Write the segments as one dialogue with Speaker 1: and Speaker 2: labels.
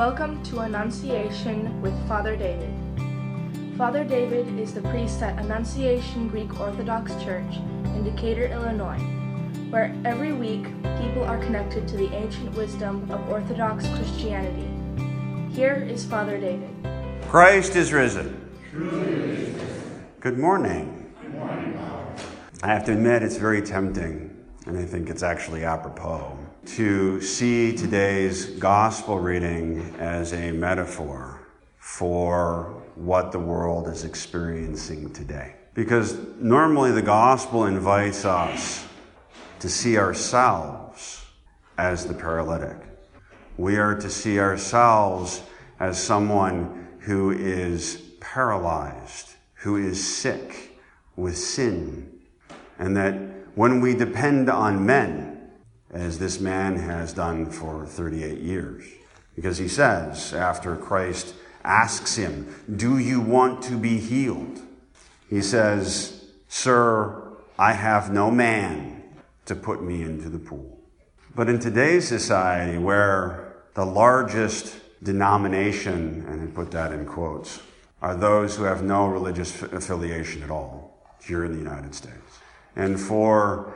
Speaker 1: Welcome to Annunciation with Father David. Father David is the priest at Annunciation Greek Orthodox Church in Decatur, Illinois, where every week people are connected to the ancient wisdom of Orthodox Christianity. Here is Father David.
Speaker 2: Christ is risen. Good morning. I have to admit, it's very tempting, and I think it's actually apropos, to see today's gospel reading as a metaphor for what the world is experiencing today. Because normally the gospel invites us to see ourselves as the paralytic. We are to see ourselves as someone who is paralyzed, who is sick with sin and that when we depend on men, as this man has done for 38 years, because he says, after Christ asks him, Do you want to be healed? He says, Sir, I have no man to put me into the pool. But in today's society, where the largest denomination, and I put that in quotes, are those who have no religious affiliation at all here in the United States and for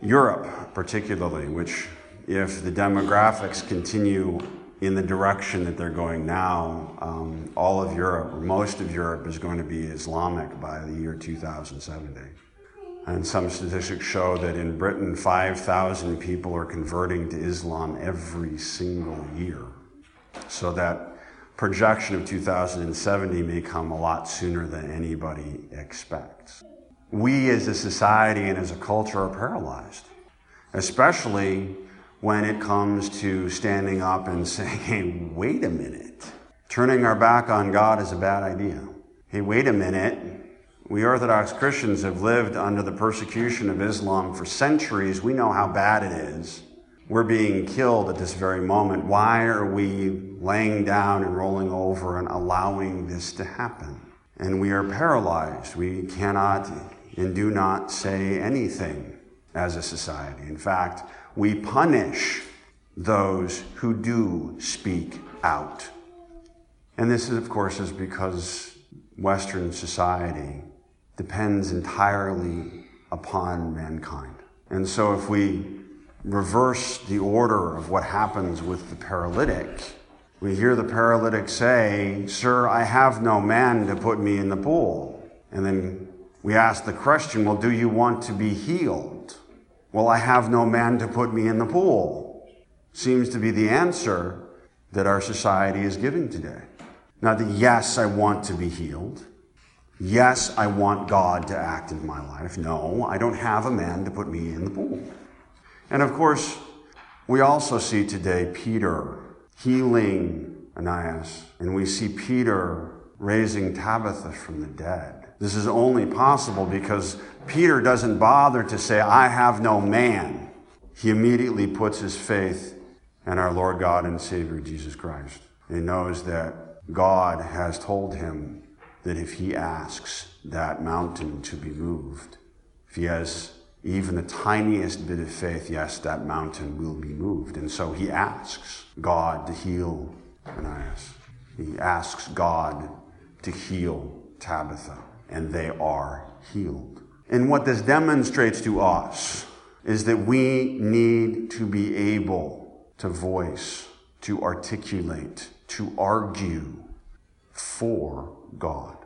Speaker 2: Europe, particularly, which, if the demographics continue in the direction that they're going now, um, all of Europe, or most of Europe, is going to be Islamic by the year 2070. And some statistics show that in Britain, 5,000 people are converting to Islam every single year. So that projection of 2070 may come a lot sooner than anybody expects we as a society and as a culture are paralyzed, especially when it comes to standing up and saying, hey, wait a minute. Turning our back on God is a bad idea. Hey, wait a minute. We Orthodox Christians have lived under the persecution of Islam for centuries. We know how bad it is. We're being killed at this very moment. Why are we laying down and rolling over and allowing this to happen? And we are paralyzed. We cannot and do not say anything as a society. In fact, we punish those who do speak out. And this, is, of course, is because Western society depends entirely upon mankind. And so if we reverse the order of what happens with the paralytic, we hear the paralytic say, Sir, I have no man to put me in the pool. And then we ask the question, well, do you want to be healed? Well, I have no man to put me in the pool. Seems to be the answer that our society is giving today. Not that, yes, I want to be healed. Yes, I want God to act in my life. No, I don't have a man to put me in the pool. And of course, we also see today Peter healing Aeneas, and we see Peter raising Tabitha from the dead. This is only possible because Peter doesn't bother to say, I have no man. He immediately puts his faith in our Lord God and Savior Jesus Christ. He knows that God has told him that if he asks that mountain to be moved, if he has even the tiniest bit of faith, yes, that mountain will be moved. And so he asks God to heal Aeneas. He asks God to heal Tabitha and they are healed. And what this demonstrates to us is that we need to be able to voice, to articulate, to argue for God.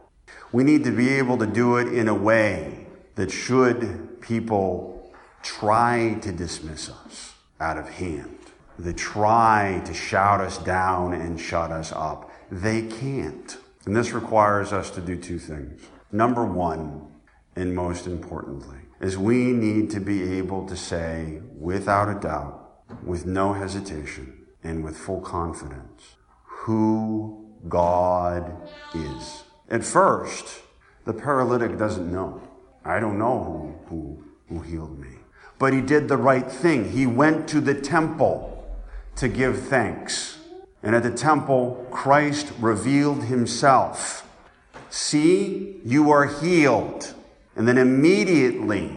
Speaker 2: We need to be able to do it in a way that should people try to dismiss us out of hand, they try to shout us down and shut us up, they can't. And this requires us to do two things. Number one, and most importantly, is we need to be able to say without a doubt, with no hesitation, and with full confidence, who God is. At first, the paralytic doesn't know. I don't know who, who, who healed me. But he did the right thing. He went to the temple to give thanks. And at the temple, Christ revealed himself See, you are healed. And then immediately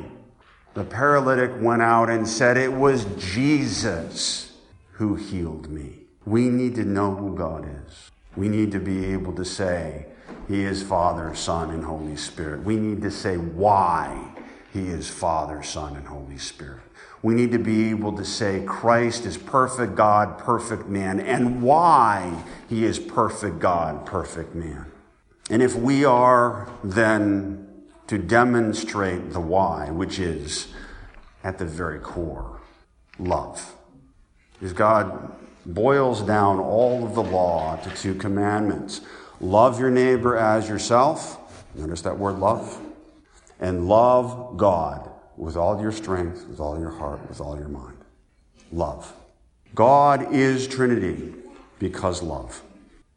Speaker 2: the paralytic went out and said, It was Jesus who healed me. We need to know who God is. We need to be able to say, He is Father, Son, and Holy Spirit. We need to say why He is Father, Son, and Holy Spirit. We need to be able to say Christ is perfect God, perfect man, and why He is perfect God, perfect man. And if we are then to demonstrate the why, which is at the very core love. Because God boils down all of the law to two commandments love your neighbor as yourself. Notice that word love. And love God with all your strength, with all your heart, with all your mind. Love. God is Trinity because love.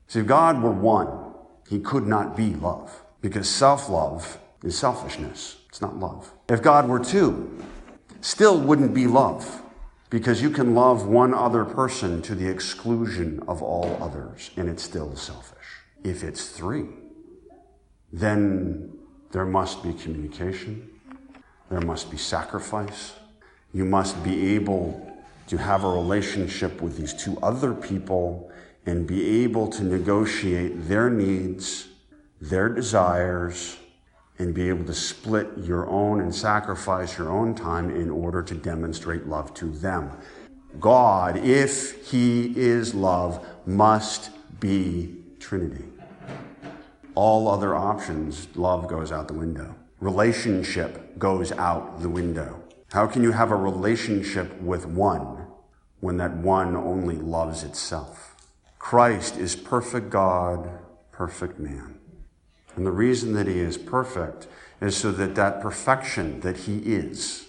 Speaker 2: See, if God were one, he could not be love because self love is selfishness. It's not love. If God were two, still wouldn't be love because you can love one other person to the exclusion of all others and it's still selfish. If it's three, then there must be communication. There must be sacrifice. You must be able to have a relationship with these two other people and be able to negotiate their needs, their desires, and be able to split your own and sacrifice your own time in order to demonstrate love to them. God, if He is love, must be Trinity. All other options, love goes out the window. Relationship goes out the window. How can you have a relationship with one when that one only loves itself? Christ is perfect God, perfect man. And the reason that he is perfect is so that that perfection that he is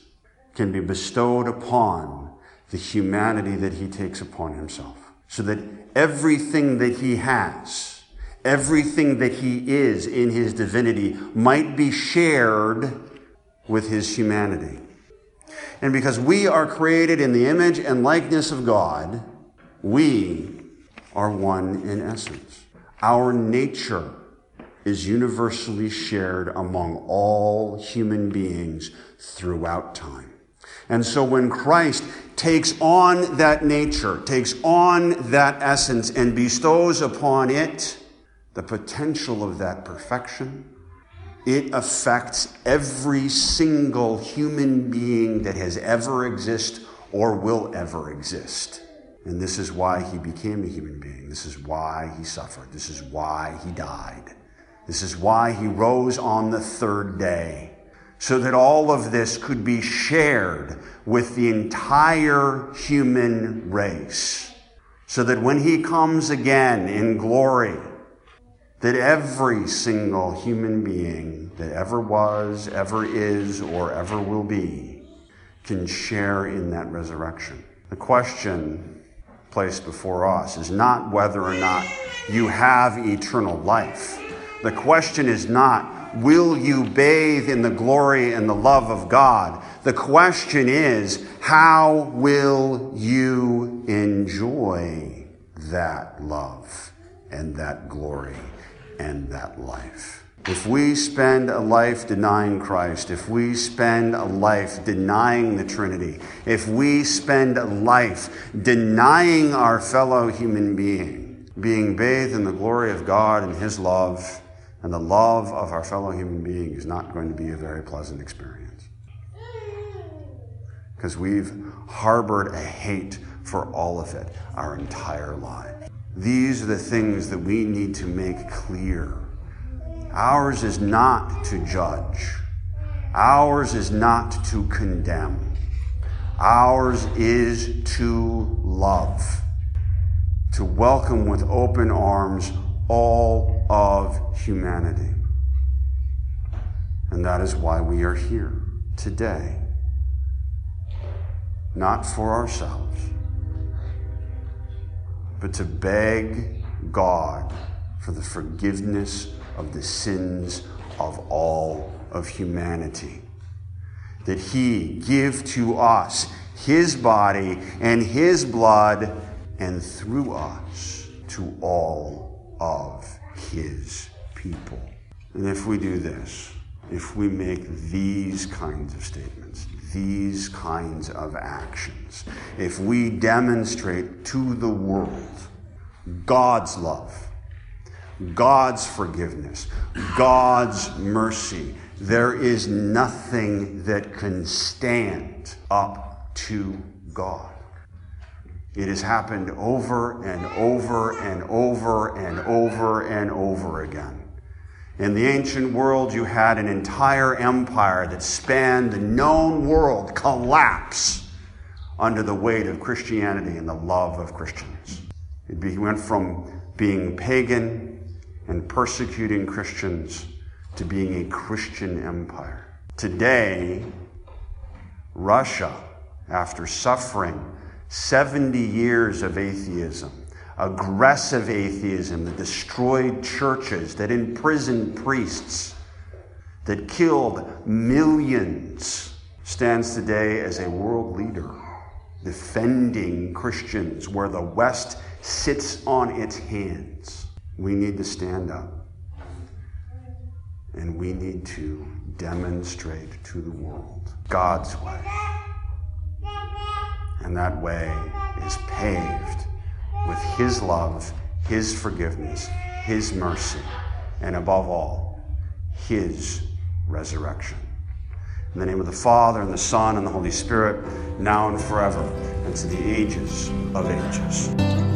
Speaker 2: can be bestowed upon the humanity that he takes upon himself. So that everything that he has, everything that he is in his divinity might be shared with his humanity. And because we are created in the image and likeness of God, we are one in essence. Our nature is universally shared among all human beings throughout time. And so when Christ takes on that nature, takes on that essence, and bestows upon it the potential of that perfection, it affects every single human being that has ever existed or will ever exist. And this is why he became a human being. This is why he suffered. This is why he died. This is why he rose on the third day, so that all of this could be shared with the entire human race. So that when he comes again in glory, that every single human being that ever was, ever is, or ever will be can share in that resurrection. The question placed before us is not whether or not you have eternal life. The question is not, will you bathe in the glory and the love of God? The question is, how will you enjoy that love and that glory and that life? If we spend a life denying Christ, if we spend a life denying the Trinity, if we spend a life denying our fellow human being, being bathed in the glory of God and His love, and the love of our fellow human being is not going to be a very pleasant experience. Because we've harbored a hate for all of it our entire life. These are the things that we need to make clear. Ours is not to judge. Ours is not to condemn. Ours is to love, to welcome with open arms all of humanity. And that is why we are here today. Not for ourselves, but to beg God for the forgiveness of the sins of all of humanity. That He give to us His body and His blood, and through us to all of his people. And if we do this, if we make these kinds of statements, these kinds of actions, if we demonstrate to the world God's love, God's forgiveness, God's mercy. There is nothing that can stand up to God. It has happened over and over and over and over and over again. In the ancient world, you had an entire empire that spanned the known world collapse under the weight of Christianity and the love of Christians. It went from being pagan and persecuting Christians to being a Christian empire. Today, Russia, after suffering 70 years of atheism, aggressive atheism that destroyed churches, that imprisoned priests, that killed millions, stands today as a world leader defending Christians where the West sits on its hands. We need to stand up and we need to demonstrate to the world God's way. And that way is paved with His love, His forgiveness, His mercy, and above all, His resurrection. In the name of the Father, and the Son, and the Holy Spirit, now and forever, and to the ages of ages.